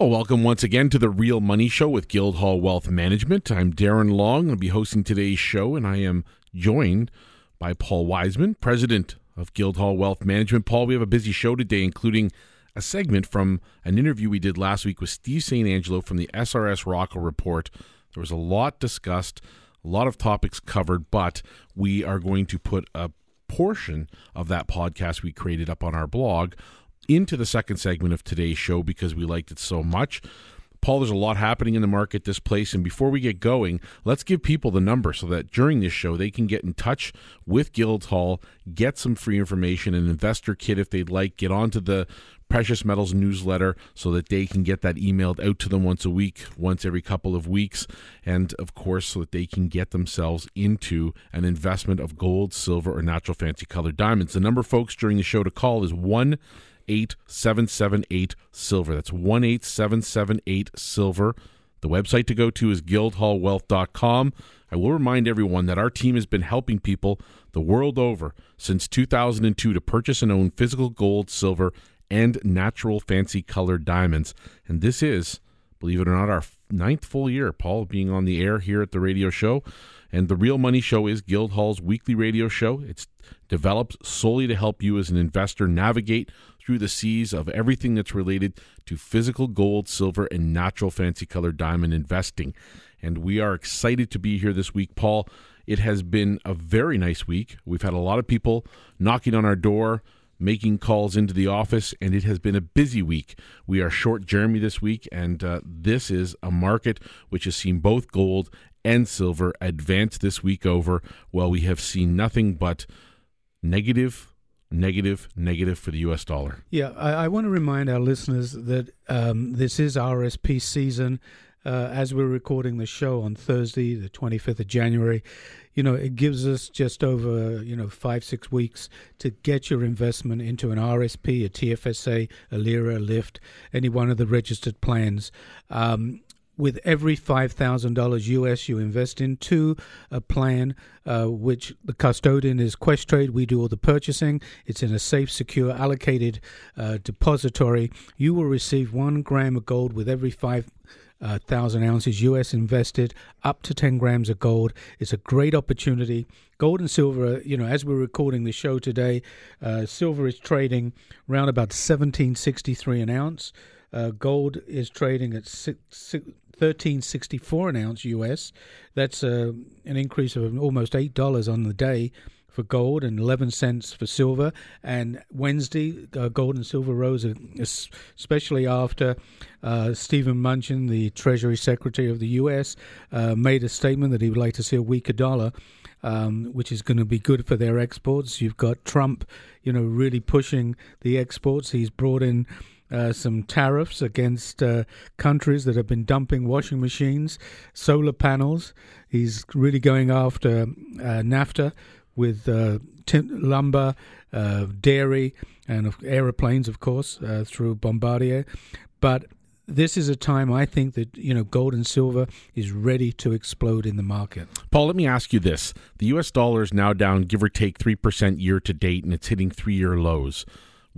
Well, welcome once again to the Real Money Show with Guildhall Wealth Management. I'm Darren Long. I'll be hosting today's show, and I am joined by Paul Wiseman, president of Guildhall Wealth Management. Paul, we have a busy show today, including a segment from an interview we did last week with Steve St. Angelo from the SRS Rocco Report. There was a lot discussed, a lot of topics covered, but we are going to put a portion of that podcast we created up on our blog into the second segment of today's show because we liked it so much. Paul, there's a lot happening in the market this place. And before we get going, let's give people the number so that during this show they can get in touch with Guildhall, get some free information, an investor kit if they'd like, get onto the precious metals newsletter so that they can get that emailed out to them once a week, once every couple of weeks, and of course, so that they can get themselves into an investment of gold, silver, or natural fancy colored diamonds. The number, folks, during the show to call is 1 8778 silver. That's 18778 silver. The website to go to is guildhallwealth.com. I will remind everyone that our team has been helping people the world over since 2002 to purchase and own physical gold, silver, and natural fancy colored diamonds. And this is, believe it or not, our ninth full year, Paul, being on the air here at the radio show. And the Real Money Show is Guildhall's weekly radio show. It's developed solely to help you as an investor navigate through the seas of everything that's related to physical gold, silver, and natural fancy colored diamond investing. And we are excited to be here this week, Paul. It has been a very nice week. We've had a lot of people knocking on our door, making calls into the office, and it has been a busy week. We are short Jeremy this week, and uh, this is a market which has seen both gold and silver advance this week over, while we have seen nothing but negative, negative, negative for the U.S. dollar. Yeah, I, I want to remind our listeners that um, this is RSP season. Uh, as we're recording the show on Thursday, the 25th of January, you know, it gives us just over, you know, five, six weeks to get your investment into an RSP, a TFSA, a LIRA, a LIFT, any one of the registered plans. Um, with every $5,000 US you invest into a plan, uh, which the custodian is Questrade. We do all the purchasing. It's in a safe, secure, allocated uh, depository. You will receive one gram of gold with every five uh, thousand ounces US invested, up to 10 grams of gold. It's a great opportunity. Gold and silver, you know, as we're recording the show today, uh, silver is trading around about 1763 an ounce. Uh, gold is trading at six, six, 1364 an ounce US. That's uh, an increase of almost $8 on the day for gold and 11 cents for silver. And Wednesday, uh, gold and silver rose, uh, especially after uh, Steven Mnuchin, the Treasury Secretary of the U.S., uh, made a statement that he would like to see a weaker dollar. Um, which is going to be good for their exports. You've got Trump, you know, really pushing the exports. He's brought in uh, some tariffs against uh, countries that have been dumping washing machines, solar panels. He's really going after uh, NAFTA with uh, lumber, uh, dairy, and aeroplanes, of course, through Bombardier. But this is a time I think that you know gold and silver is ready to explode in the market. Paul, let me ask you this: the U.S. dollar is now down, give or take, three percent year to date, and it's hitting three-year lows.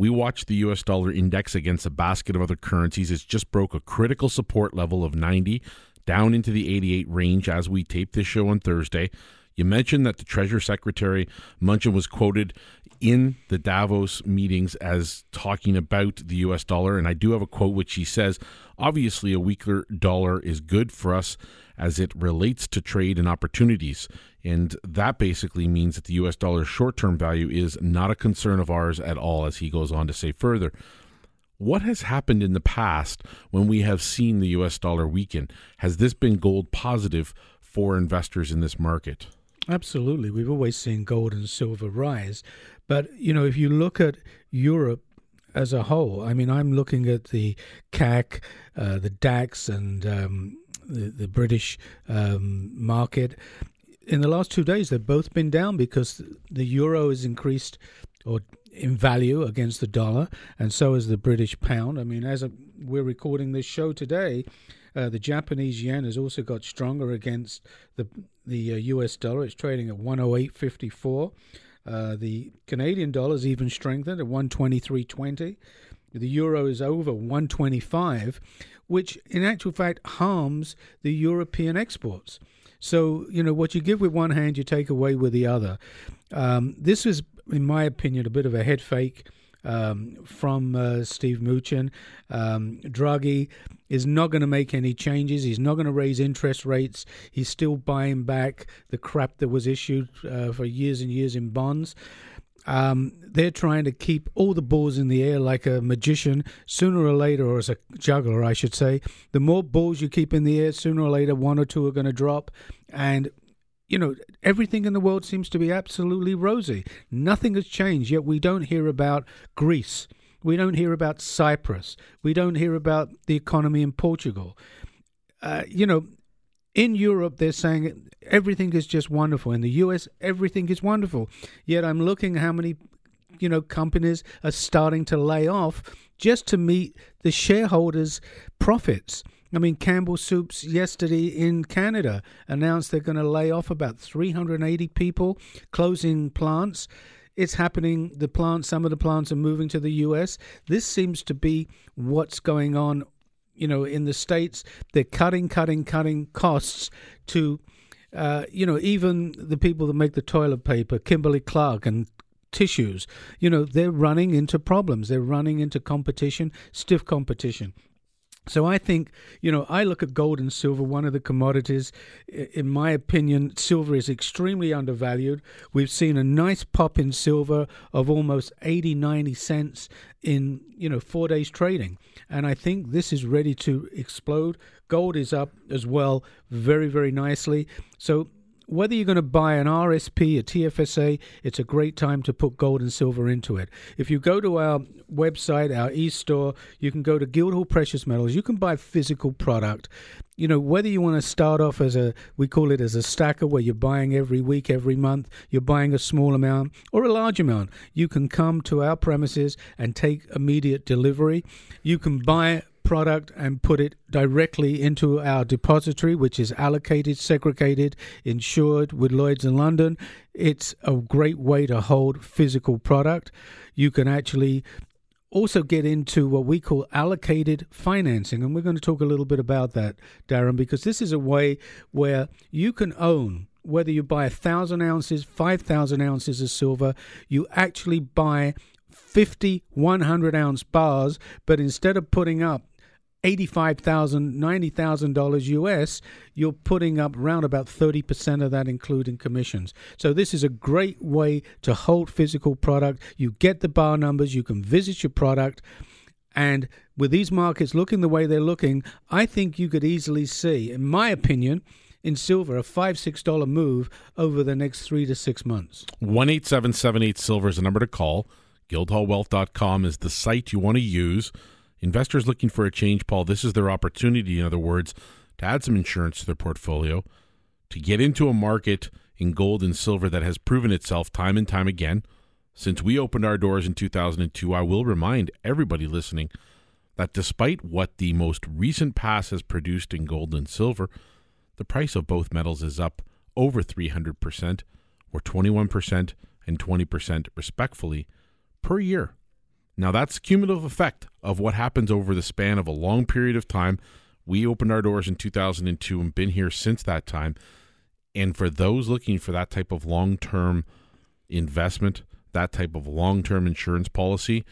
We watched the US dollar index against a basket of other currencies. It's just broke a critical support level of 90 down into the 88 range as we taped this show on Thursday. You mentioned that the Treasury Secretary Mnuchin was quoted in the Davos meetings as talking about the US dollar. And I do have a quote which he says obviously, a weaker dollar is good for us as it relates to trade and opportunities. And that basically means that the US dollar's short term value is not a concern of ours at all, as he goes on to say further. What has happened in the past when we have seen the US dollar weaken? Has this been gold positive for investors in this market? Absolutely. We've always seen gold and silver rise. But, you know, if you look at Europe as a whole, I mean, I'm looking at the CAC, uh, the DAX, and um, the, the British um, market. In the last two days, they've both been down because the euro has increased or in value against the dollar, and so has the British pound. I mean, as a, we're recording this show today, uh, the Japanese yen has also got stronger against the the uh, U.S. dollar. It's trading at 108.54. Uh, the Canadian dollar is even strengthened at 123.20. The euro is over 125, which in actual fact harms the European exports. So, you know, what you give with one hand, you take away with the other. Um, this is, in my opinion, a bit of a head fake um, from uh, Steve Mnuchin. Um, Draghi is not going to make any changes. He's not going to raise interest rates. He's still buying back the crap that was issued uh, for years and years in bonds. Um, they're trying to keep all the balls in the air like a magician. Sooner or later, or as a juggler, I should say, the more balls you keep in the air, sooner or later, one or two are going to drop. And you know, everything in the world seems to be absolutely rosy. Nothing has changed, yet we don't hear about Greece. We don't hear about Cyprus. We don't hear about the economy in Portugal. Uh, you know, in Europe, they're saying everything is just wonderful. In the US, everything is wonderful. Yet I'm looking how many, you know, companies are starting to lay off just to meet the shareholders' profits. I mean, Campbell Soups yesterday in Canada announced they're going to lay off about 380 people, closing plants. It's happening. The plants, some of the plants are moving to the US. This seems to be what's going on, you know, in the States. They're cutting, cutting, cutting costs to, uh, you know, even the people that make the toilet paper, Kimberly Clark and tissues, you know, they're running into problems. They're running into competition, stiff competition. So I think, you know, I look at gold and silver, one of the commodities. In my opinion, silver is extremely undervalued. We've seen a nice pop in silver of almost 80, 90 cents in, you know, four days trading. And I think this is ready to explode. Gold is up as well, very, very nicely. So whether you're going to buy an RSP, a TFSA, it's a great time to put gold and silver into it. If you go to our website, our e-store, you can go to Guildhall Precious Metals. You can buy physical product. You know, whether you want to start off as a, we call it as a stacker, where you're buying every week, every month, you're buying a small amount or a large amount, you can come to our premises and take immediate delivery. You can buy product and put it directly into our depository, which is allocated, segregated, insured with Lloyd's in London. It's a great way to hold physical product. You can actually also get into what we call allocated financing. And we're going to talk a little bit about that, Darren, because this is a way where you can own whether you buy a thousand ounces, five thousand ounces of silver, you actually buy 50 100 ounce bars, but instead of putting up $85,000, $90,000 US, you're putting up around about 30% of that, including commissions. So, this is a great way to hold physical product. You get the bar numbers, you can visit your product. And with these markets looking the way they're looking, I think you could easily see, in my opinion, in silver, a five six dollar move over the next three to six months. One eight seven seven eight silver is the number to call. Guildhallwealth.com is the site you want to use. Investors looking for a change, Paul, this is their opportunity, in other words, to add some insurance to their portfolio, to get into a market in gold and silver that has proven itself time and time again. Since we opened our doors in 2002, I will remind everybody listening that despite what the most recent pass has produced in gold and silver, the price of both metals is up over 300%, or 21% and 20% respectfully, per year. Now, that's cumulative effect of what happens over the span of a long period of time. We opened our doors in 2002 and been here since that time. And for those looking for that type of long term investment, that type of long term insurance policy,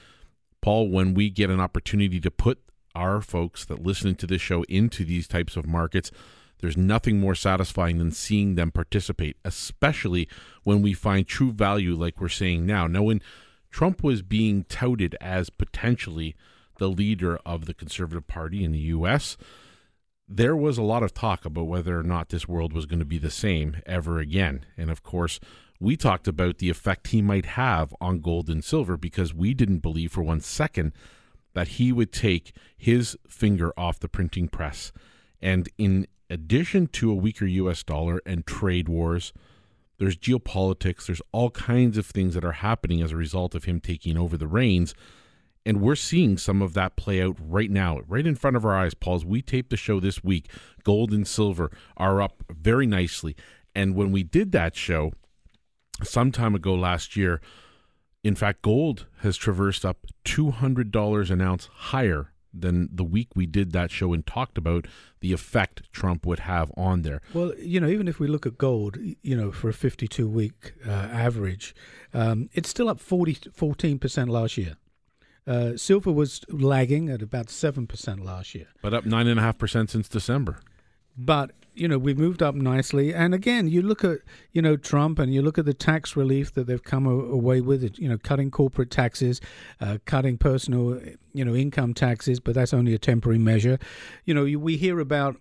Paul, when we get an opportunity to put our folks that listen to this show into these types of markets, there's nothing more satisfying than seeing them participate, especially when we find true value like we're saying now. Now, when Trump was being touted as potentially the leader of the Conservative Party in the U.S., there was a lot of talk about whether or not this world was going to be the same ever again. And of course, we talked about the effect he might have on gold and silver because we didn't believe for one second that he would take his finger off the printing press. And in addition to a weaker US dollar and trade wars, there's geopolitics, there's all kinds of things that are happening as a result of him taking over the reins. And we're seeing some of that play out right now, right in front of our eyes, Paul. As we tape the show this week, gold and silver are up very nicely. And when we did that show some time ago last year, in fact, gold has traversed up $200 an ounce higher than the week we did that show and talked about the effect Trump would have on there. Well, you know, even if we look at gold, you know, for a 52 week uh, average, um, it's still up 40, 14% last year. Uh, silver was lagging at about 7% last year. But up 9.5% since December. But you know we've moved up nicely, and again, you look at you know Trump, and you look at the tax relief that they've come away with. You know, cutting corporate taxes, uh, cutting personal you know income taxes, but that's only a temporary measure. You know, we hear about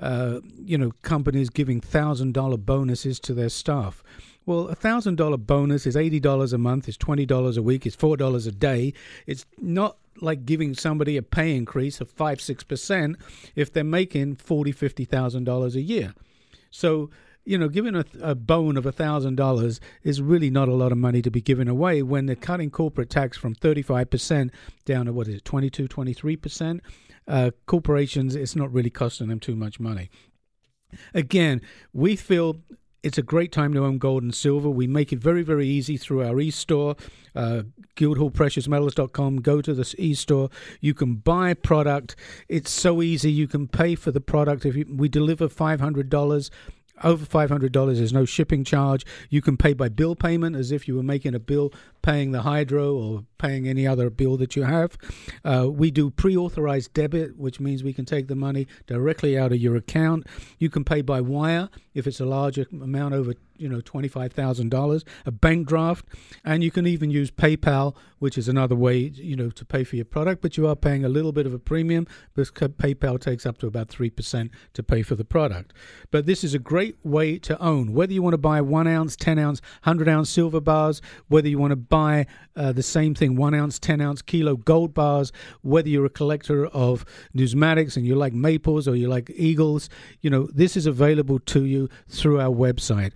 uh, you know companies giving thousand dollar bonuses to their staff. Well, a thousand dollar bonus is eighty dollars a month, is twenty dollars a week, is four dollars a day. It's not like giving somebody a pay increase of five six percent if they're making forty fifty thousand dollars a year. So you know, giving a, a bone of thousand dollars is really not a lot of money to be given away when they're cutting corporate tax from thirty five percent down to what is it 22 23 percent. Uh, corporations, it's not really costing them too much money. Again, we feel it's a great time to own gold and silver. We make it very, very easy through our e-store, uh, guildhallpreciousmetals.com. Go to this e-store. You can buy product. It's so easy. You can pay for the product. If you, we deliver $500 over $500 there's no shipping charge you can pay by bill payment as if you were making a bill paying the hydro or paying any other bill that you have. Uh, we do pre-authorized debit which means we can take the money directly out of your account. You can pay by wire if it's a larger amount over you know $25,000 a bank draft. And you can even use PayPal which is another way you know to pay for your product. But you are paying a little bit of a premium because PayPal takes up to about 3% to pay for the product. But this is a great way to own. Whether you want to buy 1 ounce 10 ounce 100 ounce silver bars whether you want to buy uh, the same thing 1 ounce 10 ounce kilo gold bars whether you're a collector of numismatics and you like maples or you like eagles you know this is available to you through our website.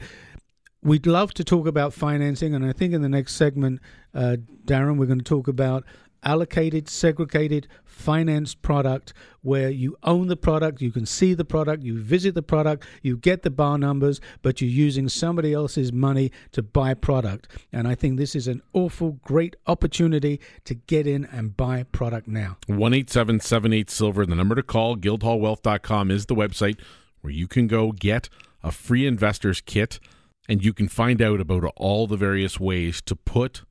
We'd love to talk about financing, and I think in the next segment, uh, Darren, we're going to talk about allocated, segregated, financed product where you own the product, you can see the product, you visit the product, you get the bar numbers, but you're using somebody else's money to buy product. And I think this is an awful great opportunity to get in and buy product now. 18778 Silver, the number to call, guildhallwealth.com is the website where you can go get a free investor's kit and you can find out about all the various ways to put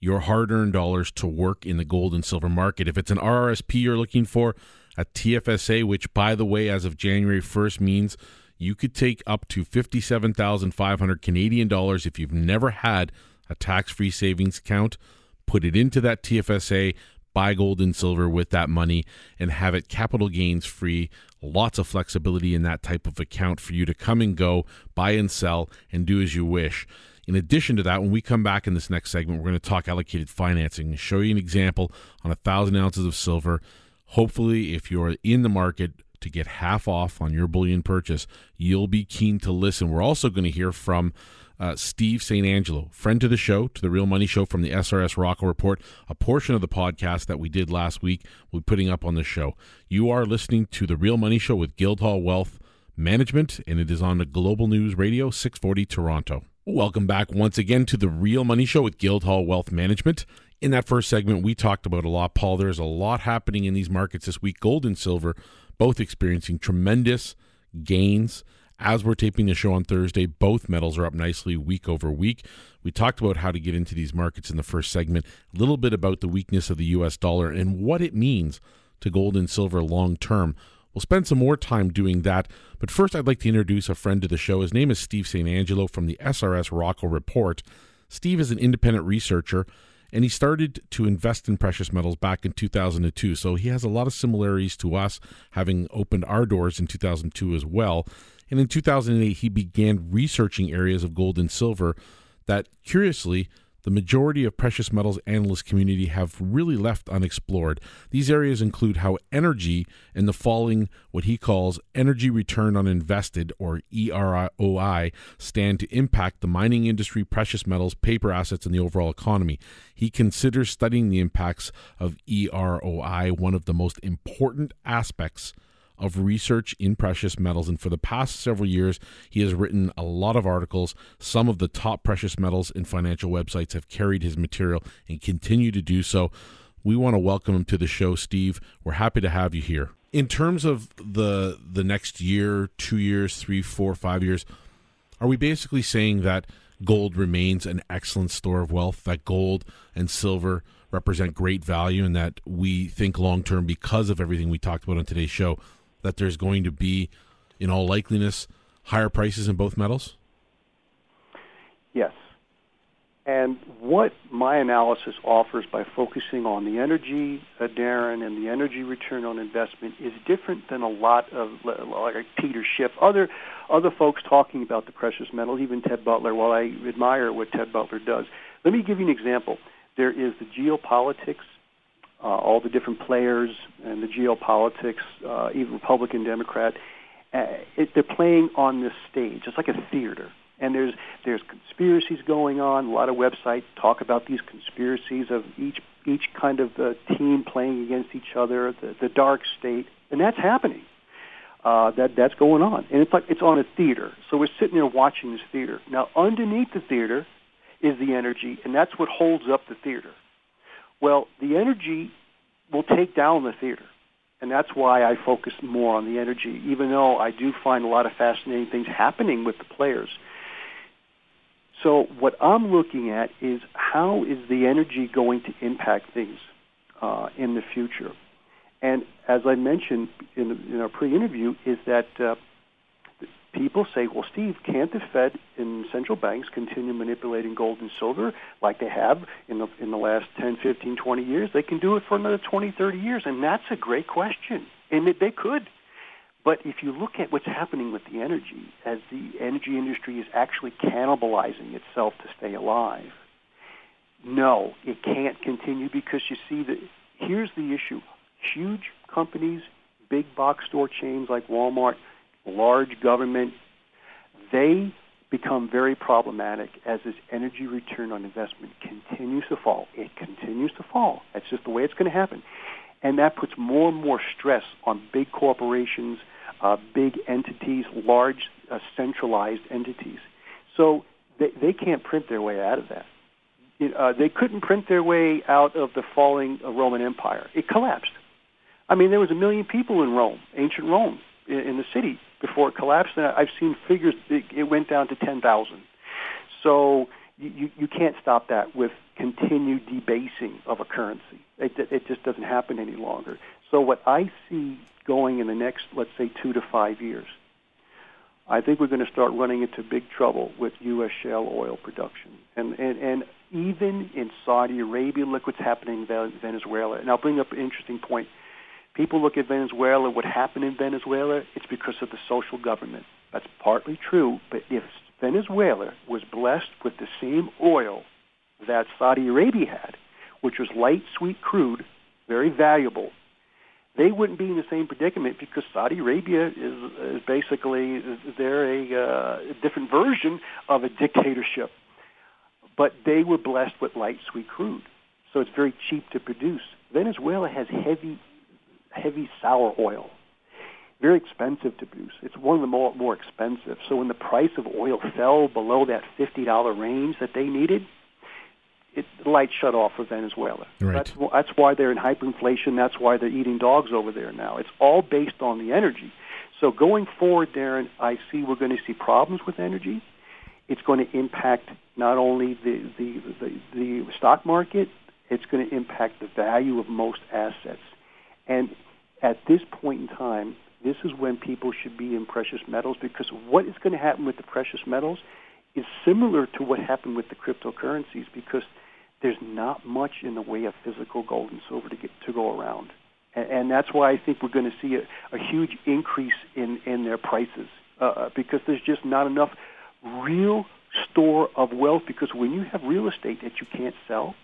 your hard earned dollars to work in the gold and silver market. If it's an RRSP you're looking for, a TFSA, which by the way, as of January 1st, means you could take up to 57,500 Canadian dollars if you've never had a tax free savings account, put it into that TFSA, buy gold and silver with that money, and have it capital gains free lots of flexibility in that type of account for you to come and go, buy and sell, and do as you wish. In addition to that, when we come back in this next segment, we're going to talk allocated financing and show you an example on a thousand ounces of silver. Hopefully, if you're in the market to get half off on your bullion purchase, you'll be keen to listen. We're also going to hear from uh, Steve St. Angelo, friend to the show, to the Real Money Show from the SRS Rocco Report. A portion of the podcast that we did last week, we're putting up on the show. You are listening to the Real Money Show with Guildhall Wealth Management, and it is on the Global News Radio 640 Toronto. Welcome back once again to the Real Money Show with Guildhall Wealth Management. In that first segment, we talked about a lot, Paul. There's a lot happening in these markets this week. Gold and silver both experiencing tremendous gains. As we're taping the show on Thursday, both metals are up nicely week over week. We talked about how to get into these markets in the first segment, a little bit about the weakness of the US dollar and what it means to gold and silver long term. We'll spend some more time doing that, but first I'd like to introduce a friend to the show. His name is Steve St. Angelo from the SRS Rocco Report. Steve is an independent researcher and he started to invest in precious metals back in 2002. So he has a lot of similarities to us, having opened our doors in 2002 as well. And in 2008, he began researching areas of gold and silver that, curiously, the majority of precious metals analyst community have really left unexplored. These areas include how energy and the falling what he calls energy return on invested or EROI stand to impact the mining industry, precious metals, paper assets and the overall economy. He considers studying the impacts of EROI one of the most important aspects of research in precious metals. And for the past several years, he has written a lot of articles. Some of the top precious metals and financial websites have carried his material and continue to do so. we want to welcome him to the show, Steve. We're happy to have you here. In terms of the the next year, two years, three, four, five years, are we basically saying that gold remains an excellent store of wealth? That gold and silver represent great value, and that we think long term because of everything we talked about on today's show, that there's going to be, in all likeliness, higher prices in both metals. Yes. And what my analysis offers by focusing on the energy, uh, Darren, and the energy return on investment is different than a lot of like Peter Schiff, other other folks talking about the precious metals, even Ted Butler. While I admire what Ted Butler does, let me give you an example. There is the geopolitics, uh, all the different players, and the geopolitics, uh, even Republican, Democrat. Uh, it, they're playing on this stage. It's like a theater and there's there's conspiracies going on. A lot of websites talk about these conspiracies of each each kind of uh, team playing against each other, the, the dark state, and that's happening. Uh, that that's going on, and it's like it's on a theater. So we're sitting there watching this theater. Now, underneath the theater is the energy, and that's what holds up the theater. Well, the energy will take down the theater. And that's why I focus more on the energy, even though I do find a lot of fascinating things happening with the players. So what I'm looking at is how is the energy going to impact things uh, in the future? And as I mentioned in, in our pre-interview, is that uh, people say, well, Steve, can't the Fed and central banks continue manipulating gold and silver like they have in the, in the last 10, 15, 20 years? They can do it for another 20, 30 years. And that's a great question. And they could. But if you look at what's happening with the energy, as the energy industry is actually cannibalizing itself to stay alive, no, it can't continue because you see that here's the issue. Huge companies, big box store chains like Walmart, large government, they become very problematic as this energy return on investment continues to fall. It continues to fall. That's just the way it's going to happen. And that puts more and more stress on big corporations, uh, big entities, large uh, centralized entities. So they, they can't print their way out of that. Uh, they couldn't print their way out of the falling Roman Empire. It collapsed. I mean, there was a million people in Rome, ancient Rome, in, in the city before it collapsed. And I've seen figures; it, it went down to ten thousand. So you, you can't stop that with continued debasing of a currency. It, it just doesn't happen any longer. So what I see going in the next, let's say, two to five years, I think we're going to start running into big trouble with U.S. shale oil production. And, and, and even in Saudi Arabia, look what's happening in Venezuela. And I'll bring up an interesting point. People look at Venezuela, what happened in Venezuela, it's because of the social government. That's partly true, but if Venezuela was blessed with the same oil that Saudi Arabia had, which was light, sweet crude, very valuable, they wouldn't be in the same predicament because Saudi Arabia is, is basically they're a, uh, a different version of a dictatorship, but they were blessed with light sweet crude, so it's very cheap to produce. Venezuela has heavy, heavy sour oil, very expensive to produce. It's one of the more more expensive. So when the price of oil fell below that fifty dollar range that they needed, it, the lights shut off for Venezuela. Right. That's, that's why they're in hyperinflation. That's why they're eating dogs over there now. It's all based on the energy. So going forward, Darren, I see we're going to see problems with energy. It's going to impact not only the, the, the, the stock market, it's going to impact the value of most assets. And at this point in time, this is when people should be in precious metals because what is going to happen with the precious metals is similar to what happened with the cryptocurrencies because there's not much in the way of physical gold and silver to get to go around, and, and that's why I think we're going to see a, a huge increase in in their prices uh, uh, because there's just not enough real store of wealth. Because when you have real estate that you can't sell,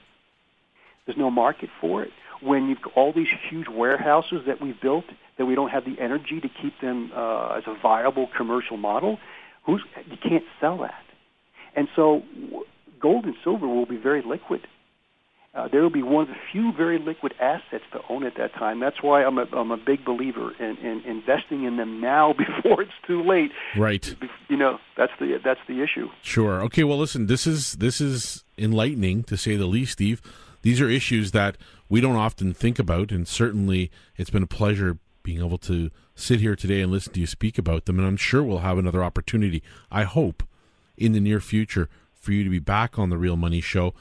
there's no market for it. When you've got all these huge warehouses that we've built that we don't have the energy to keep them uh, as a viable commercial model, who's you can't sell that. And so gold and silver will be very liquid. Uh, there will be one of the few very liquid assets to own at that time. That's why I'm a, I'm a big believer in, in investing in them now before it's too late. Right. You know, that's the that's the issue. Sure. Okay. Well, listen. This is this is enlightening to say the least, Steve. These are issues that we don't often think about, and certainly it's been a pleasure being able to sit here today and listen to you speak about them. And I'm sure we'll have another opportunity. I hope in the near future for you to be back on the Real Money Show.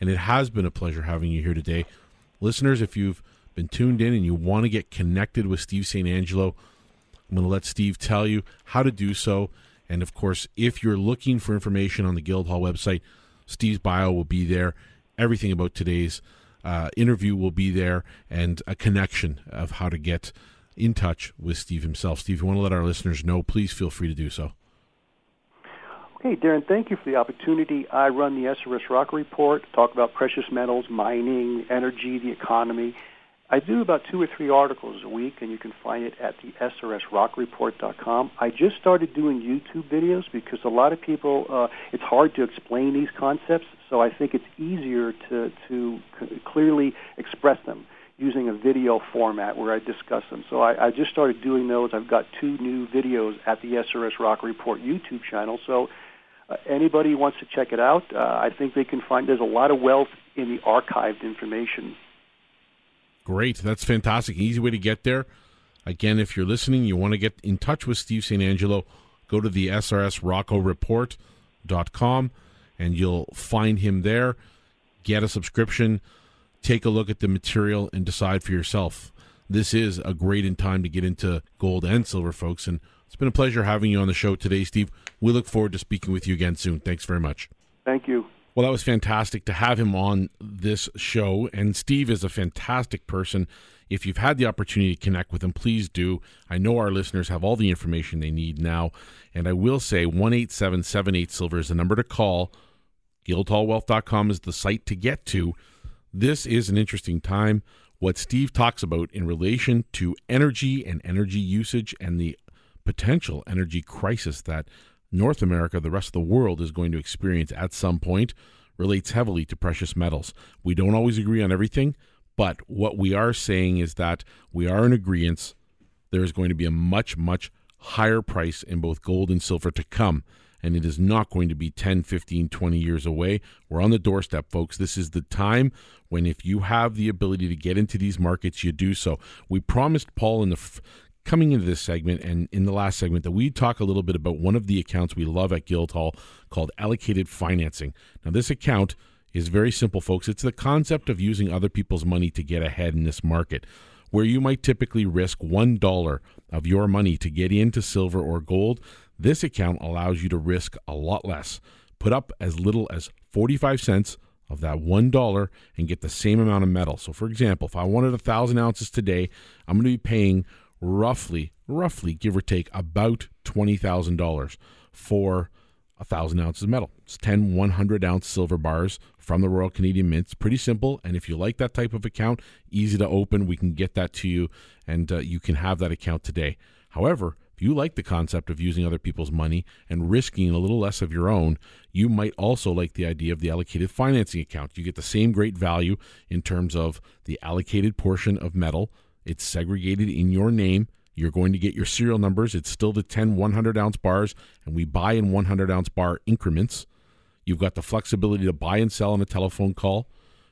And it has been a pleasure having you here today. Listeners, if you've been tuned in and you want to get connected with Steve St. Angelo, I'm going to let Steve tell you how to do so. And of course, if you're looking for information on the Guildhall website, Steve's bio will be there. Everything about today's uh, interview will be there and a connection of how to get in touch with Steve himself. Steve, you want to let our listeners know, please feel free to do so. Okay, Darren, thank you for the opportunity. I run the SRS Rocco Report, talk about precious metals, mining, energy, the economy. I do about two or three articles a week, and you can find it at the srsroccoreport.com. I just started doing YouTube videos because a lot of people, uh, it's hard to explain these concepts, so I think it's easier to, to c- clearly express them using a video format where I discuss them. So I, I just started doing those. I've got two new videos at the SRS Rocco Report YouTube channel. So uh, anybody wants to check it out, uh, I think they can find there's a lot of wealth in the archived information. Great. That's fantastic. Easy way to get there. Again, if you're listening, you want to get in touch with Steve St. Angelo, go to the srsroccoreport.com and you'll find him there. Get a subscription, take a look at the material, and decide for yourself. This is a great in time to get into gold and silver, folks. And it's been a pleasure having you on the show today, Steve. We look forward to speaking with you again soon. Thanks very much. Thank you. Well, that was fantastic to have him on this show. And Steve is a fantastic person. If you've had the opportunity to connect with him, please do. I know our listeners have all the information they need now. And I will say 18778 Silver is the number to call. Guildhallwealth.com is the site to get to. This is an interesting time. What Steve talks about in relation to energy and energy usage and the potential energy crisis that North America, the rest of the world, is going to experience at some point relates heavily to precious metals. We don't always agree on everything, but what we are saying is that we are in agreement. There is going to be a much, much higher price in both gold and silver to come and it is not going to be 10, 15, 20 years away. We're on the doorstep, folks. This is the time when, if you have the ability to get into these markets, you do so. We promised Paul in the f- coming into this segment and in the last segment that we talk a little bit about one of the accounts we love at Guildhall called allocated financing. Now, this account is very simple, folks. It's the concept of using other people's money to get ahead in this market. Where you might typically risk $1 of your money to get into silver or gold, this account allows you to risk a lot less. Put up as little as 45 cents of that $1 and get the same amount of metal. So, for example, if I wanted a 1,000 ounces today, I'm going to be paying roughly, roughly, give or take, about $20,000 for a 1,000 ounces of metal. It's 10 100 ounce silver bars from the Royal Canadian Mint. It's pretty simple. And if you like that type of account, easy to open, we can get that to you and uh, you can have that account today. However, if you like the concept of using other people's money and risking a little less of your own, you might also like the idea of the allocated financing account. You get the same great value in terms of the allocated portion of metal. It's segregated in your name. You're going to get your serial numbers. It's still the 10 100 ounce bars, and we buy in 100 ounce bar increments. You've got the flexibility to buy and sell on a telephone call.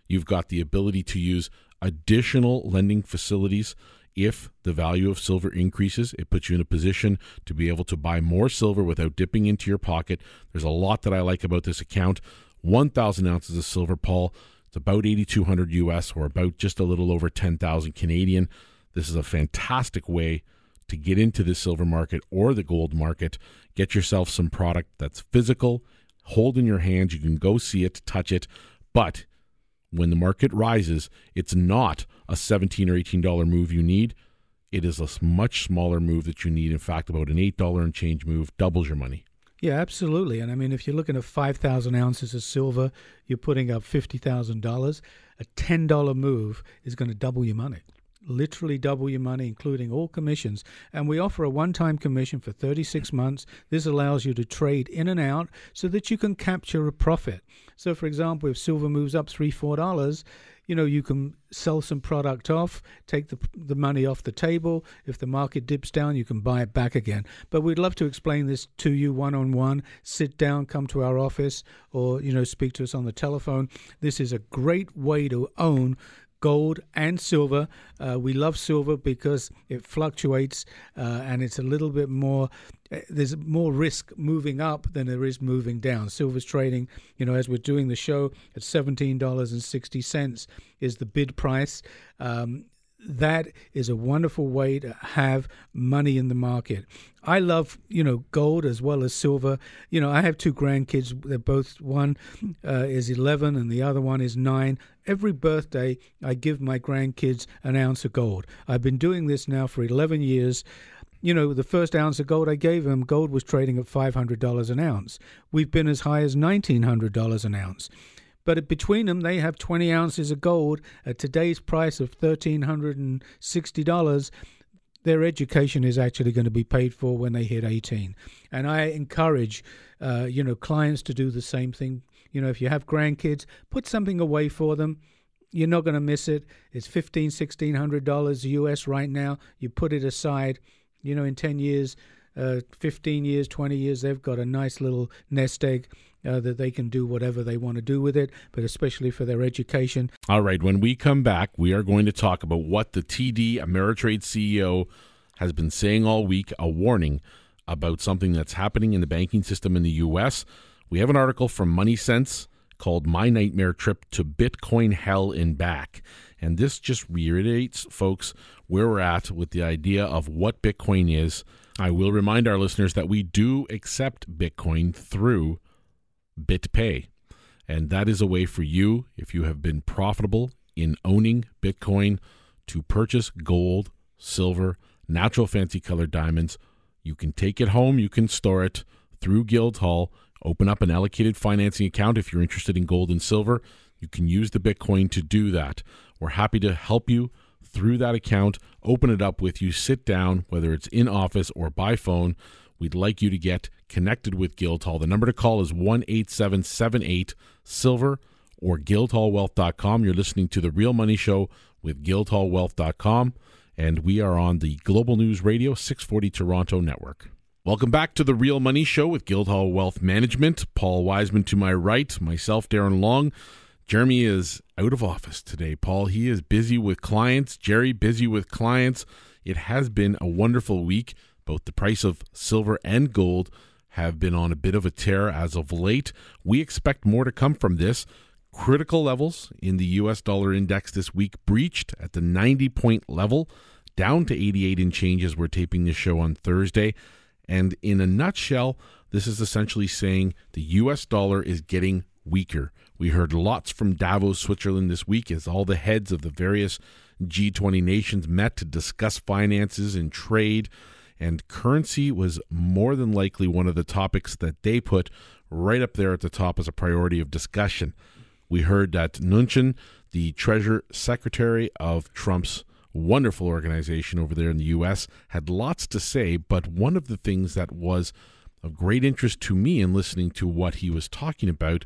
You've got the ability to use additional lending facilities if the value of silver increases, it puts you in a position to be able to buy more silver without dipping into your pocket. There's a lot that I like about this account. 1,000 ounces of silver, Paul. It's about 8,200 US or about just a little over 10,000 Canadian. This is a fantastic way to get into the silver market or the gold market. Get yourself some product that's physical, hold in your hands. You can go see it, touch it, but when the market rises, it's not a 17 or 18 dollar move you need. It is a much smaller move that you need. In fact, about an eight dollar and change move doubles your money. Yeah, absolutely. And I mean, if you're looking at 5,000 ounces of silver, you're putting up $50,000. A $10 move is going to double your money literally double your money, including all commissions. And we offer a one time commission for 36 months. This allows you to trade in and out so that you can capture a profit. So, for example, if silver moves up 3 $4, you know, you can sell some product off, take the, the money off the table. If the market dips down, you can buy it back again. But we'd love to explain this to you one on one. Sit down, come to our office, or, you know, speak to us on the telephone. This is a great way to own gold and silver. Uh, we love silver because it fluctuates uh, and it's a little bit more. Uh, there's more risk moving up than there is moving down. Silver's trading, you know, as we're doing the show at seventeen dollars and sixty cents is the bid price. Um, that is a wonderful way to have money in the market. I love, you know, gold as well as silver. You know, I have two grandkids. They're both one uh, is 11 and the other one is nine. Every birthday, I give my grandkids an ounce of gold. I've been doing this now for 11 years. You know, the first ounce of gold I gave them, gold was trading at $500 an ounce. We've been as high as $1,900 an ounce. But between them, they have 20 ounces of gold at today's price of $1,360. Their education is actually going to be paid for when they hit 18. And I encourage, uh, you know, clients to do the same thing. You know, if you have grandkids, put something away for them. You're not going to miss it. It's fifteen, sixteen hundred dollars US right now. You put it aside. You know, in ten years, uh, 15 years, 20 years, they've got a nice little nest egg uh, that they can do whatever they want to do with it, but especially for their education. All right, when we come back, we are going to talk about what the TD Ameritrade CEO has been saying all week a warning about something that's happening in the banking system in the U.S. We have an article from Money Sense called My Nightmare Trip to Bitcoin Hell and Back. And this just reiterates, folks, where we're at with the idea of what Bitcoin is. I will remind our listeners that we do accept Bitcoin through BitPay. And that is a way for you, if you have been profitable in owning Bitcoin, to purchase gold, silver, natural fancy colored diamonds. You can take it home, you can store it through Guildhall, open up an allocated financing account if you're interested in gold and silver. You can use the Bitcoin to do that. We're happy to help you through that account, open it up with you, sit down, whether it's in office or by phone. We'd like you to get connected with Guildhall. The number to call is 1 8778 Silver or guildhallwealth.com. You're listening to The Real Money Show with guildhallwealth.com, and we are on the Global News Radio 640 Toronto network. Welcome back to The Real Money Show with Guildhall Wealth Management. Paul Wiseman to my right, myself, Darren Long. Jeremy is out of office today, Paul. He is busy with clients. Jerry, busy with clients. It has been a wonderful week. Both the price of silver and gold have been on a bit of a tear as of late. We expect more to come from this. Critical levels in the US dollar index this week breached at the 90 point level, down to 88 in changes. We're taping this show on Thursday. And in a nutshell, this is essentially saying the US dollar is getting weaker. We heard lots from Davos, Switzerland this week as all the heads of the various G20 nations met to discuss finances and trade and currency was more than likely one of the topics that they put right up there at the top as a priority of discussion. We heard that Mnuchin, the Treasury Secretary of Trump's wonderful organization over there in the U.S., had lots to say, but one of the things that was of great interest to me in listening to what he was talking about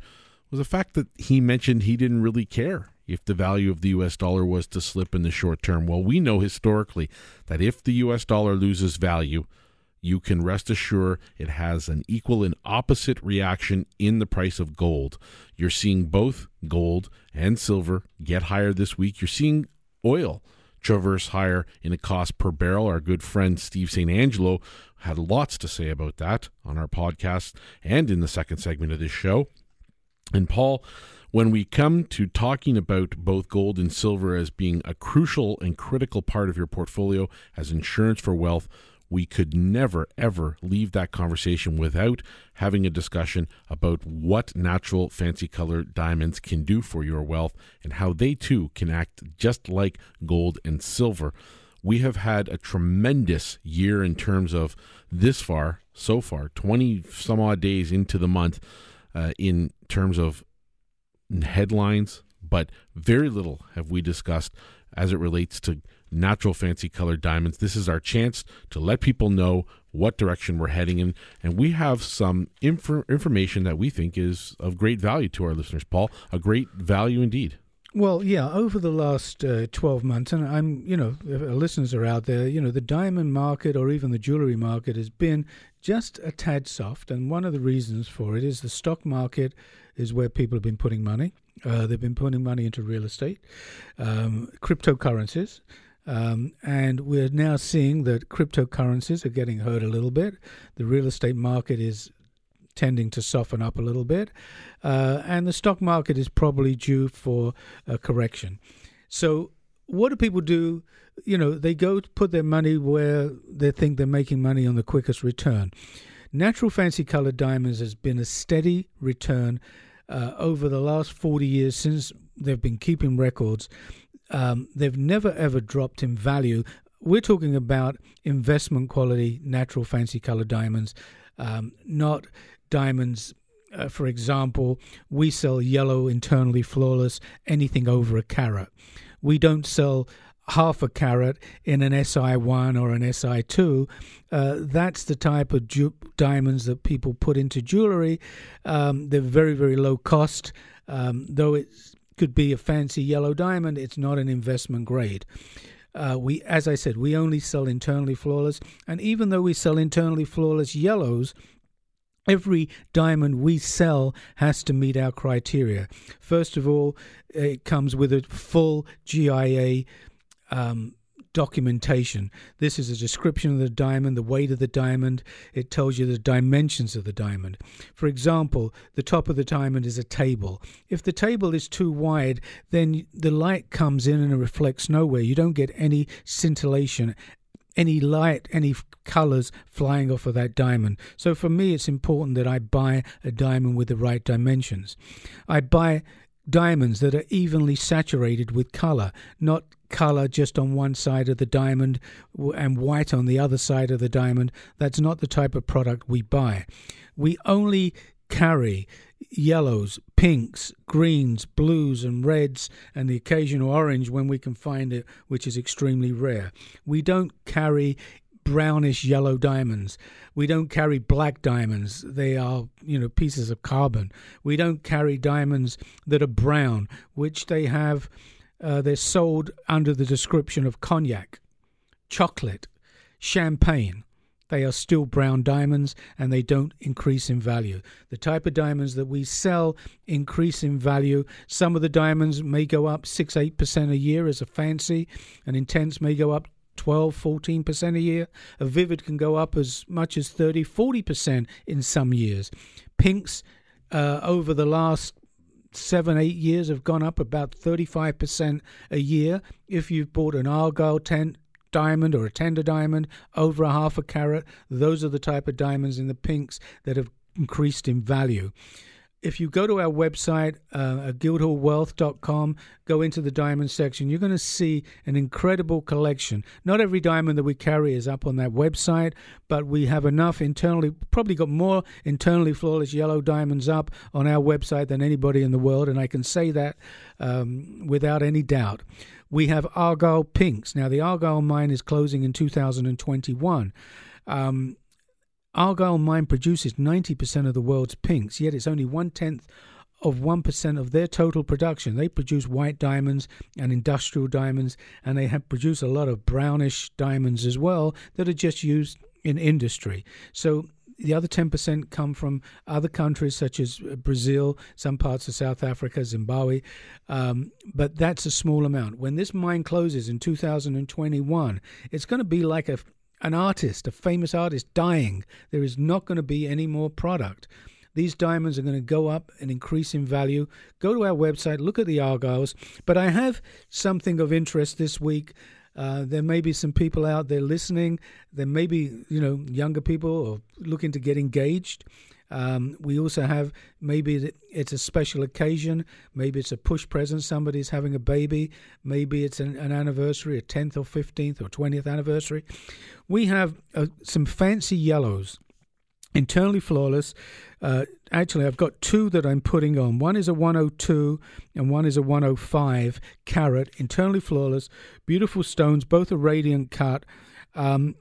was the fact that he mentioned he didn't really care if the value of the US dollar was to slip in the short term. Well, we know historically that if the US dollar loses value, you can rest assured it has an equal and opposite reaction in the price of gold. You're seeing both gold and silver get higher this week. You're seeing oil traverse higher in a cost per barrel. Our good friend Steve St. Angelo had lots to say about that on our podcast and in the second segment of this show. And Paul, when we come to talking about both gold and silver as being a crucial and critical part of your portfolio as insurance for wealth, we could never, ever leave that conversation without having a discussion about what natural fancy color diamonds can do for your wealth and how they too can act just like gold and silver. We have had a tremendous year in terms of this far, so far, 20 some odd days into the month, uh, in terms of headlines, but very little have we discussed as it relates to natural fancy colored diamonds. This is our chance to let people know what direction we're heading in, and we have some inf- information that we think is of great value to our listeners. Paul, a great value indeed. Well, yeah, over the last uh, 12 months, and I'm, you know, listeners are out there, you know, the diamond market or even the jewelry market has been just a tad soft. And one of the reasons for it is the stock market is where people have been putting money. Uh, they've been putting money into real estate, um, cryptocurrencies. Um, and we're now seeing that cryptocurrencies are getting hurt a little bit. The real estate market is tending to soften up a little bit, uh, and the stock market is probably due for a correction. So, what do people do? You know, they go put their money where they think they're making money on the quickest return. Natural fancy colored diamonds has been a steady return uh, over the last 40 years since they've been keeping records. Um, they've never ever dropped in value. We're talking about investment quality natural fancy colored diamonds, um, not diamonds. Uh, for example, we sell yellow internally flawless anything over a carat. We don't sell half a carat in an SI1 or an SI2. Uh, that's the type of ju- diamonds that people put into jewelry. Um, they're very, very low cost. Um, though it could be a fancy yellow diamond, it's not an investment grade. Uh, we, as I said, we only sell internally flawless, and even though we sell internally flawless yellows, Every diamond we sell has to meet our criteria. First of all, it comes with a full GIA um, documentation. This is a description of the diamond, the weight of the diamond. It tells you the dimensions of the diamond. For example, the top of the diamond is a table. If the table is too wide, then the light comes in and it reflects nowhere. You don't get any scintillation any light, any colors flying off of that diamond. So for me, it's important that I buy a diamond with the right dimensions. I buy diamonds that are evenly saturated with color, not color just on one side of the diamond and white on the other side of the diamond. That's not the type of product we buy. We only carry yellows, pinks, greens, blues, and reds, and the occasional orange when we can find it, which is extremely rare. We don't carry brownish yellow diamonds. We don't carry black diamonds. They are, you know, pieces of carbon. We don't carry diamonds that are brown, which they have, uh, they're sold under the description of cognac, chocolate, champagne they are still brown diamonds and they don't increase in value. The type of diamonds that we sell increase in value. Some of the diamonds may go up 6 8% a year as a fancy, an intense may go up 12 14% a year. A vivid can go up as much as 30 40% in some years. Pinks uh, over the last seven, eight years have gone up about 35% a year. If you've bought an Argyle tent, diamond or a tender diamond over a half a carat. Those are the type of diamonds in the pinks that have increased in value. If you go to our website, uh, guildhallwealth.com, go into the diamond section, you're going to see an incredible collection. Not every diamond that we carry is up on that website, but we have enough internally, probably got more internally flawless yellow diamonds up on our website than anybody in the world, and I can say that um, without any doubt we have Argyle Pinks. Now, the Argyle mine is closing in 2021. Um, Argyle mine produces 90% of the world's pinks, yet it's only one tenth of 1% of their total production. They produce white diamonds and industrial diamonds, and they have produce a lot of brownish diamonds as well that are just used in industry. So the other 10% come from other countries such as Brazil, some parts of South Africa, Zimbabwe, um, but that's a small amount. When this mine closes in 2021, it's going to be like a, an artist, a famous artist, dying. There is not going to be any more product. These diamonds are going to go up and increase in value. Go to our website, look at the Argyles. But I have something of interest this week uh, there may be some people out there listening. There may be, you know, younger people or looking to get engaged. Um, we also have maybe it's a special occasion. Maybe it's a push present. Somebody's having a baby. Maybe it's an, an anniversary, a 10th or 15th or 20th anniversary. We have uh, some fancy yellows internally flawless. Uh, actually, I've got two that I'm putting on. One is a 102 and one is a 105 carat, internally flawless, beautiful stones, both a radiant cut. Um,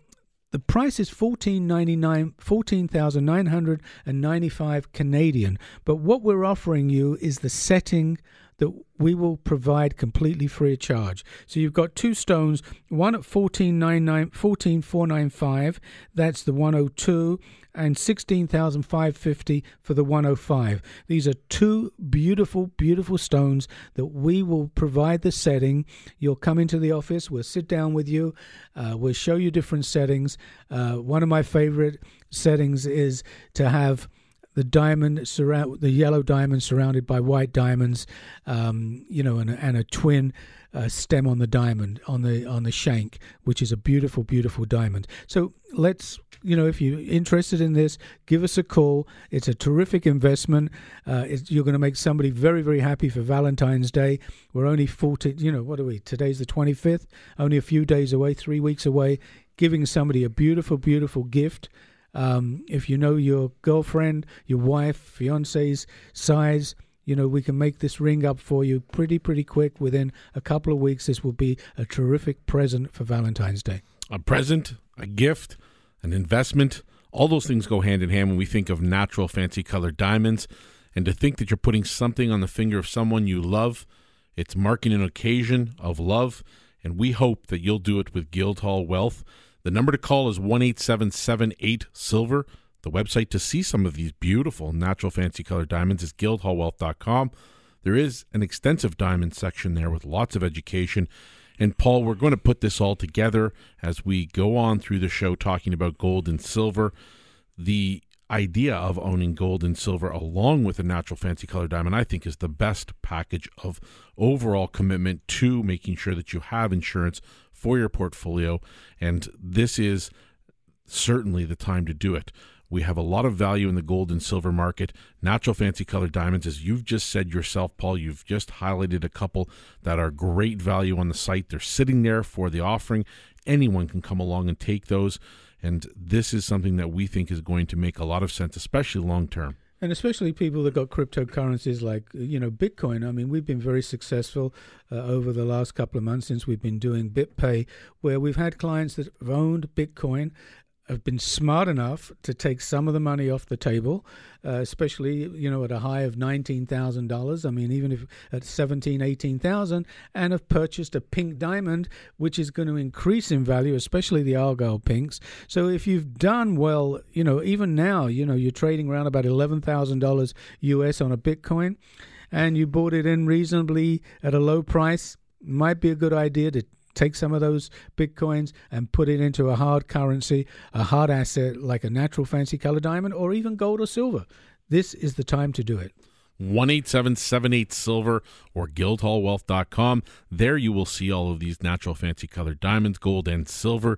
the price is fourteen ninety nine, fourteen thousand nine hundred and ninety five Canadian. But what we're offering you is the setting that we will provide completely free of charge. So you've got two stones, one at 14495, that's the 102, and 16550 for the 105. These are two beautiful, beautiful stones that we will provide the setting. You'll come into the office, we'll sit down with you, uh, we'll show you different settings. Uh, one of my favorite settings is to have the diamond surround the yellow diamond surrounded by white diamonds, um, you know, and a, and a twin uh, stem on the diamond on the on the shank, which is a beautiful, beautiful diamond. So let's you know, if you're interested in this, give us a call. It's a terrific investment. Uh, you're going to make somebody very, very happy for Valentine's Day. We're only forty. you know, what are we? Today's the 25th, only a few days away, three weeks away, giving somebody a beautiful, beautiful gift. Um, if you know your girlfriend, your wife, fiance's size, you know, we can make this ring up for you pretty, pretty quick. Within a couple of weeks, this will be a terrific present for Valentine's Day. A present, a gift, an investment. All those things go hand in hand when we think of natural, fancy colored diamonds. And to think that you're putting something on the finger of someone you love, it's marking an occasion of love. And we hope that you'll do it with Guildhall Wealth. The number to call is one eight seven seven eight Silver. The website to see some of these beautiful natural fancy color diamonds is guildhallwealth.com. There is an extensive diamond section there with lots of education and Paul, we're going to put this all together as we go on through the show talking about gold and silver. The idea of owning gold and silver along with a natural fancy color diamond, I think, is the best package of overall commitment to making sure that you have insurance for your portfolio. And this is certainly the time to do it. We have a lot of value in the gold and silver market. Natural fancy colored diamonds, as you've just said yourself, Paul, you've just highlighted a couple that are great value on the site. They're sitting there for the offering. Anyone can come along and take those. And this is something that we think is going to make a lot of sense, especially long term. And especially people that got cryptocurrencies like, you know, Bitcoin. I mean, we've been very successful uh, over the last couple of months since we've been doing BitPay, where we've had clients that have owned Bitcoin have been smart enough to take some of the money off the table, uh, especially you know at a high of nineteen thousand dollars. I mean, even if at seventeen, eighteen thousand, and have purchased a pink diamond, which is going to increase in value, especially the Argyle pinks. So if you've done well, you know, even now, you know, you're trading around about eleven thousand dollars US on a Bitcoin, and you bought it in reasonably at a low price. Might be a good idea to take some of those bitcoins and put it into a hard currency, a hard asset like a natural fancy color diamond or even gold or silver. This is the time to do it. 18778 silver or guildhallwealth.com. There you will see all of these natural fancy colored diamonds, gold and silver.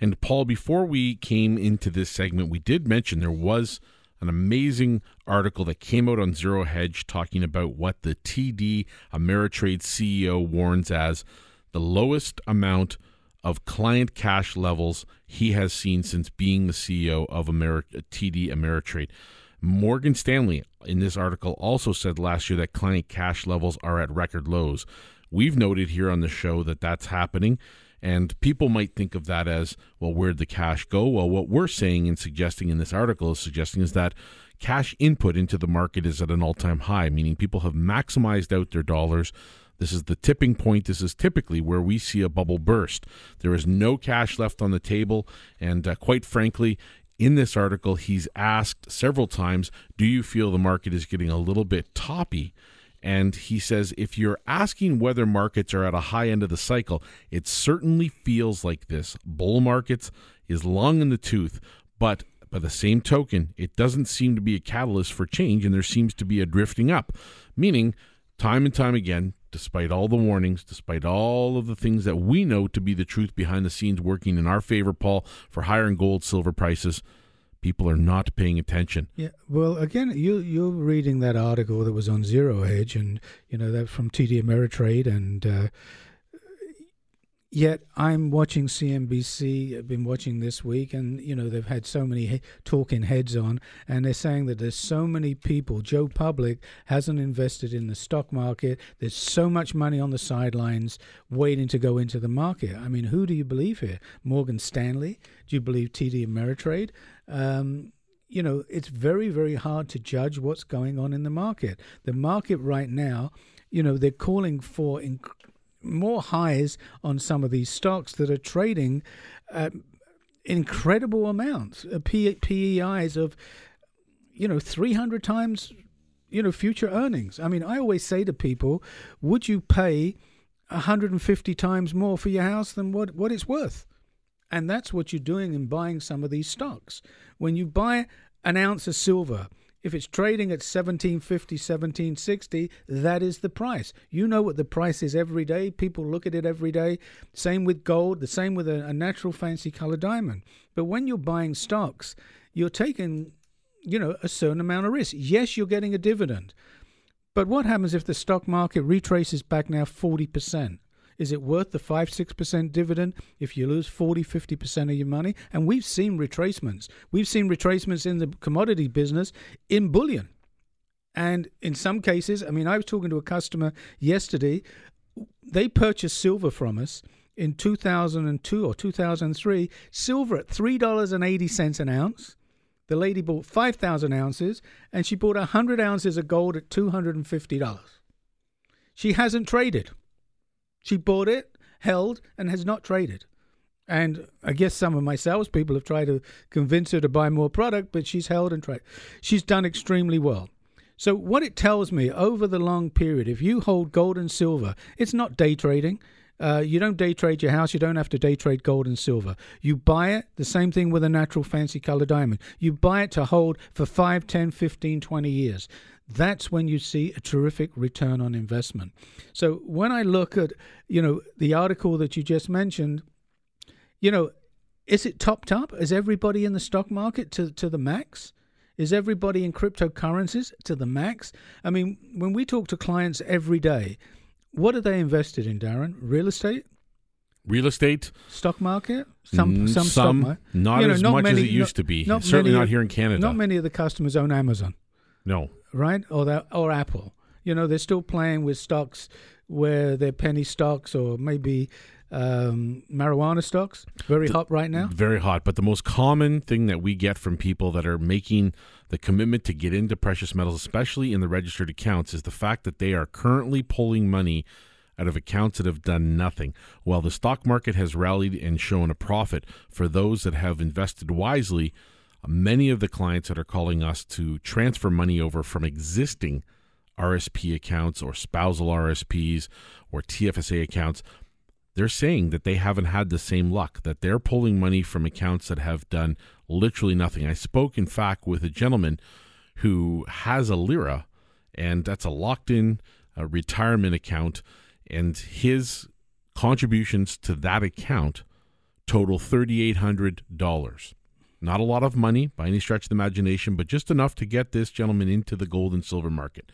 And Paul, before we came into this segment, we did mention there was an amazing article that came out on Zero Hedge talking about what the TD Ameritrade CEO warns as the lowest amount of client cash levels he has seen since being the CEO of TD Ameritrade. Morgan Stanley in this article also said last year that client cash levels are at record lows. We've noted here on the show that that's happening, and people might think of that as, well, where'd the cash go? Well, what we're saying and suggesting in this article is suggesting is that cash input into the market is at an all time high, meaning people have maximized out their dollars. This is the tipping point. This is typically where we see a bubble burst. There is no cash left on the table. And uh, quite frankly, in this article, he's asked several times, Do you feel the market is getting a little bit toppy? And he says, if you're asking whether markets are at a high end of the cycle, it certainly feels like this. Bull markets is long in the tooth, but by the same token, it doesn't seem to be a catalyst for change, and there seems to be a drifting up. Meaning, time and time again, despite all the warnings, despite all of the things that we know to be the truth behind the scenes working in our favor, Paul, for higher gold, silver prices, people are not paying attention. Yeah, well, again, you you're reading that article that was on Zero Hedge, and you know that from TD Ameritrade, and uh, Yet I'm watching CNBC. I've been watching this week, and you know they've had so many he- talking heads on, and they're saying that there's so many people. Joe Public hasn't invested in the stock market. There's so much money on the sidelines waiting to go into the market. I mean, who do you believe here? Morgan Stanley? Do you believe TD Ameritrade? Um, you know, it's very, very hard to judge what's going on in the market. The market right now you know, they're calling for inc- more highs on some of these stocks that are trading at incredible amounts, uh, PEIs of, you know, 300 times, you know, future earnings. I mean, I always say to people, would you pay 150 times more for your house than what, what it's worth? And that's what you're doing in buying some of these stocks. When you buy an ounce of silver, if it's trading at 1750, 1760, that is the price. You know what the price is every day. People look at it every day. Same with gold, the same with a, a natural fancy color diamond. But when you're buying stocks, you're taking, you know, a certain amount of risk. Yes, you're getting a dividend. But what happens if the stock market retraces back now 40%? Is it worth the 5 6% dividend if you lose 40 50% of your money? And we've seen retracements. We've seen retracements in the commodity business in bullion. And in some cases, I mean, I was talking to a customer yesterday. They purchased silver from us in 2002 or 2003, silver at $3.80 an ounce. The lady bought 5,000 ounces and she bought 100 ounces of gold at $250. She hasn't traded. She bought it, held, and has not traded. And I guess some of my salespeople have tried to convince her to buy more product, but she's held and traded. She's done extremely well. So, what it tells me over the long period, if you hold gold and silver, it's not day trading. Uh, you don't day trade your house. You don't have to day trade gold and silver. You buy it, the same thing with a natural fancy color diamond. You buy it to hold for 5, 10, 15, 20 years that's when you see a terrific return on investment. So when I look at, you know, the article that you just mentioned, you know, is it topped up? Is everybody in the stock market to, to the max? Is everybody in cryptocurrencies to the max? I mean, when we talk to clients every day, what are they invested in, Darren? Real estate? Real estate, stock market, some Mm, some, some stock market. not You know, as not much many- as it used not- to be. not Certainly many- not here in Canada. Not many of the customers own Amazon. No. Right? Or that, or Apple. You know, they're still playing with stocks where they're penny stocks or maybe um, marijuana stocks. Very hot right now. Very hot. But the most common thing that we get from people that are making the commitment to get into precious metals, especially in the registered accounts, is the fact that they are currently pulling money out of accounts that have done nothing. While the stock market has rallied and shown a profit for those that have invested wisely, many of the clients that are calling us to transfer money over from existing RSP accounts or spousal RSPs or TFSA accounts they're saying that they haven't had the same luck, that they're pulling money from accounts that have done literally nothing. I spoke, in fact, with a gentleman who has a Lira, and that's a locked in uh, retirement account, and his contributions to that account total $3,800. Not a lot of money by any stretch of the imagination, but just enough to get this gentleman into the gold and silver market.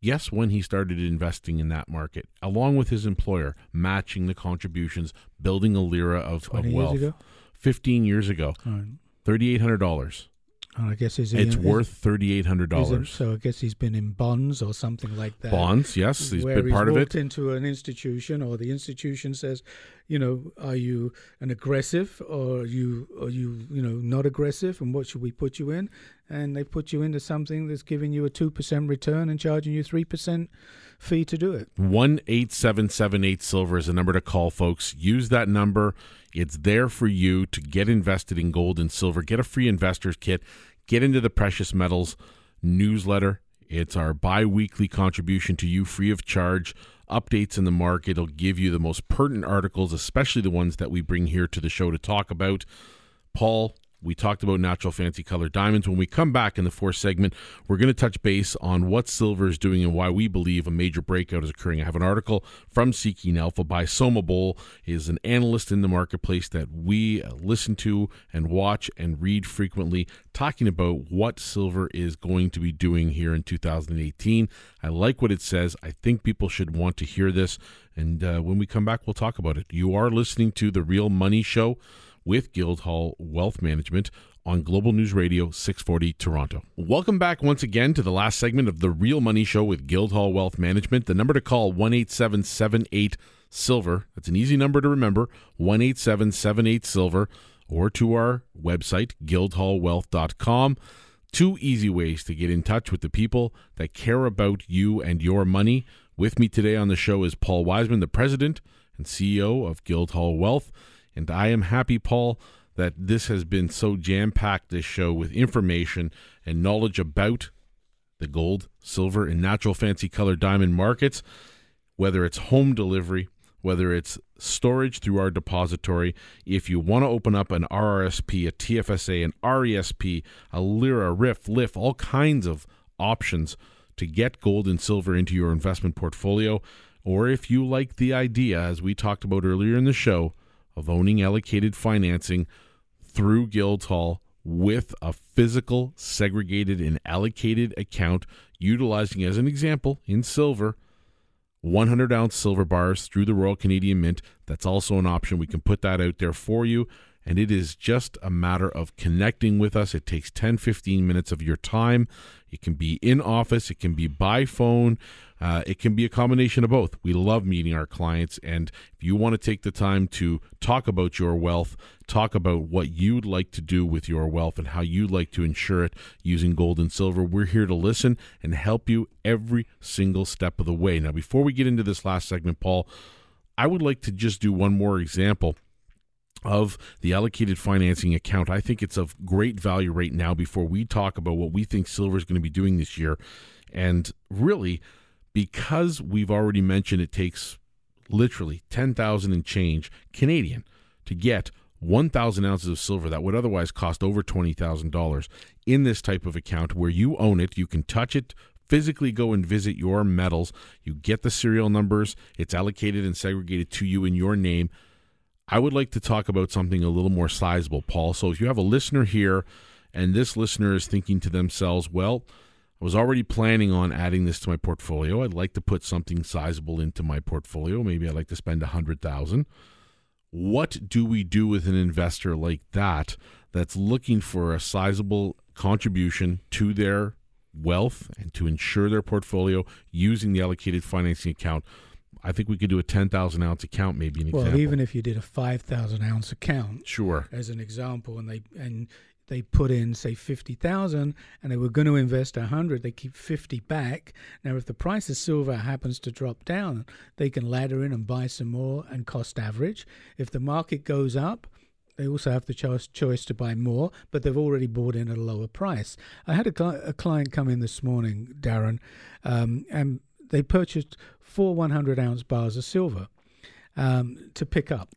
Yes, when he started investing in that market, along with his employer, matching the contributions, building a lira of, of 20 years wealth. ago? 15 years ago, All right. $3,800. I guess he's It's in, worth $3,800. so I guess he's been in bonds or something like that. Bonds, yes, he's been he's part of it. into an institution, or the institution says, you know, are you an aggressive, or are you, are you, you know, not aggressive, and what should we put you in? And they put you into something that's giving you a two percent return and charging you three percent fee to do it. One eight seven seven eight silver is the number to call, folks. Use that number. It's there for you to get invested in gold and silver. Get a free investor's kit. Get into the precious metals newsletter. It's our bi-weekly contribution to you free of charge. Updates in the market. It'll give you the most pertinent articles, especially the ones that we bring here to the show to talk about. Paul, we talked about natural fancy color diamonds. When we come back in the fourth segment, we're going to touch base on what silver is doing and why we believe a major breakout is occurring. I have an article from Seeking Alpha by Soma Bowl, is an analyst in the marketplace that we uh, listen to and watch and read frequently, talking about what silver is going to be doing here in 2018. I like what it says. I think people should want to hear this. And uh, when we come back, we'll talk about it. You are listening to The Real Money Show with Guildhall Wealth Management on Global News Radio 640 Toronto. Welcome back once again to the last segment of the Real Money Show with Guildhall Wealth Management. The number to call 18778 Silver. That's an easy number to remember. 18778 Silver or to our website guildhallwealth.com. Two easy ways to get in touch with the people that care about you and your money. With me today on the show is Paul Wiseman, the president and CEO of Guildhall Wealth. And I am happy, Paul, that this has been so jam packed, this show, with information and knowledge about the gold, silver, and natural fancy color diamond markets, whether it's home delivery, whether it's storage through our depository. If you want to open up an RRSP, a TFSA, an RESP, a LIRA, RIF, LIF, all kinds of options to get gold and silver into your investment portfolio, or if you like the idea, as we talked about earlier in the show, of owning allocated financing through Guildhall with a physical, segregated, and allocated account, utilizing, as an example, in silver, 100 ounce silver bars through the Royal Canadian Mint. That's also an option. We can put that out there for you. And it is just a matter of connecting with us. It takes 10, 15 minutes of your time. It can be in office, it can be by phone, uh, it can be a combination of both. We love meeting our clients. And if you want to take the time to talk about your wealth, talk about what you'd like to do with your wealth and how you'd like to insure it using gold and silver, we're here to listen and help you every single step of the way. Now, before we get into this last segment, Paul, I would like to just do one more example of the allocated financing account. I think it's of great value right now before we talk about what we think silver is going to be doing this year. And really, because we've already mentioned it takes literally 10,000 and change Canadian to get 1,000 ounces of silver that would otherwise cost over $20,000 in this type of account where you own it, you can touch it, physically go and visit your metals, you get the serial numbers, it's allocated and segregated to you in your name. I would like to talk about something a little more sizable, Paul. So if you have a listener here and this listener is thinking to themselves, well, I was already planning on adding this to my portfolio. I'd like to put something sizable into my portfolio. Maybe I'd like to spend a hundred thousand. What do we do with an investor like that that's looking for a sizable contribution to their wealth and to ensure their portfolio using the allocated financing account? I think we could do a 10,000 ounce account, maybe an well, example. even if you did a 5,000 ounce account, sure, as an example, and they and they put in say 50,000 and they were going to invest 100 they keep 50 back now if the price of silver happens to drop down they can ladder in and buy some more and cost average if the market goes up they also have the choice, choice to buy more, but they've already bought in at a lower price. I had a, a client come in this morning, Darren, um, and they purchased four 100 ounce bars of silver um, to pick up.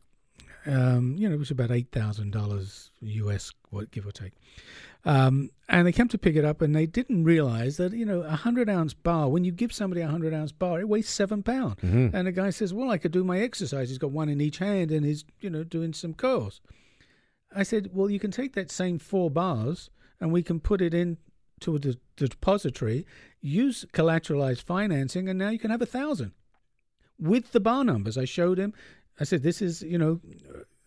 Um, you know, it was about eight thousand dollars US, give or take. Um, and they came to pick it up, and they didn't realize that you know a hundred ounce bar. When you give somebody a hundred ounce bar, it weighs seven pound. Mm-hmm. And the guy says, "Well, I could do my exercise. He's got one in each hand, and he's you know doing some curls." I said, "Well, you can take that same four bars, and we can put it in to the, depository, use collateralized financing, and now you can have a thousand with the bar numbers." I showed him. I said, "This is you know."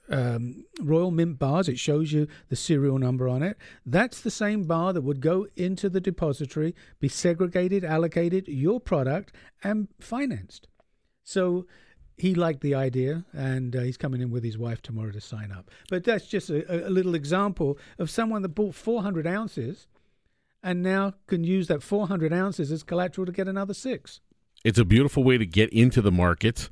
Um, Royal Mint bars, it shows you the serial number on it. That's the same bar that would go into the depository, be segregated, allocated, your product, and financed. So he liked the idea, and uh, he's coming in with his wife tomorrow to sign up. But that's just a, a little example of someone that bought 400 ounces and now can use that 400 ounces as collateral to get another six. It's a beautiful way to get into the market.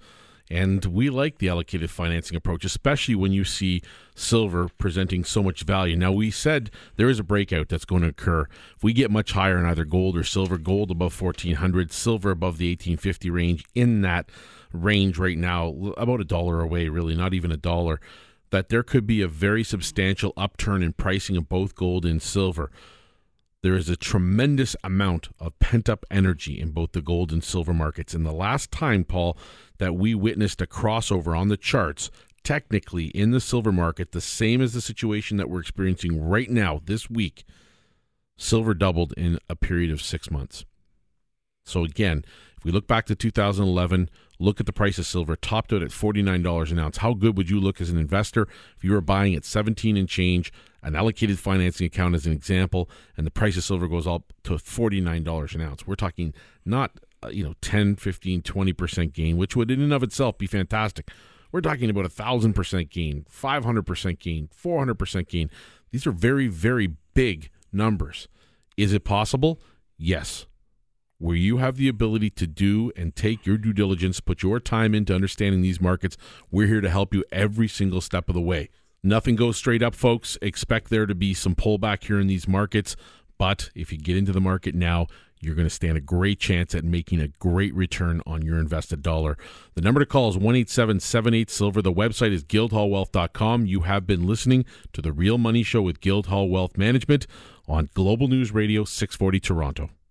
And we like the allocated financing approach, especially when you see silver presenting so much value. Now, we said there is a breakout that's going to occur. If we get much higher in either gold or silver, gold above 1400, silver above the 1850 range, in that range right now, about a dollar away, really, not even a dollar, that there could be a very substantial upturn in pricing of both gold and silver there is a tremendous amount of pent up energy in both the gold and silver markets. And the last time, Paul, that we witnessed a crossover on the charts, technically in the silver market, the same as the situation that we're experiencing right now this week, silver doubled in a period of six months. So, again, if we look back to 2011, look at the price of silver, topped out at $49 an ounce. How good would you look as an investor if you were buying at 17 and change, an allocated financing account as an example, and the price of silver goes up to $49 an ounce? We're talking not, uh, you know, 10, 15, 20% gain, which would in and of itself be fantastic. We're talking about a 1,000% gain, 500% gain, 400% gain. These are very, very big numbers. Is it possible? Yes where you have the ability to do and take your due diligence, put your time into understanding these markets. We're here to help you every single step of the way. Nothing goes straight up, folks. Expect there to be some pullback here in these markets. But if you get into the market now, you're going to stand a great chance at making a great return on your invested dollar. The number to call is 18778 Silver. The website is guildhallwealth.com. You have been listening to The Real Money Show with Guildhall Wealth Management on Global News Radio 640 Toronto.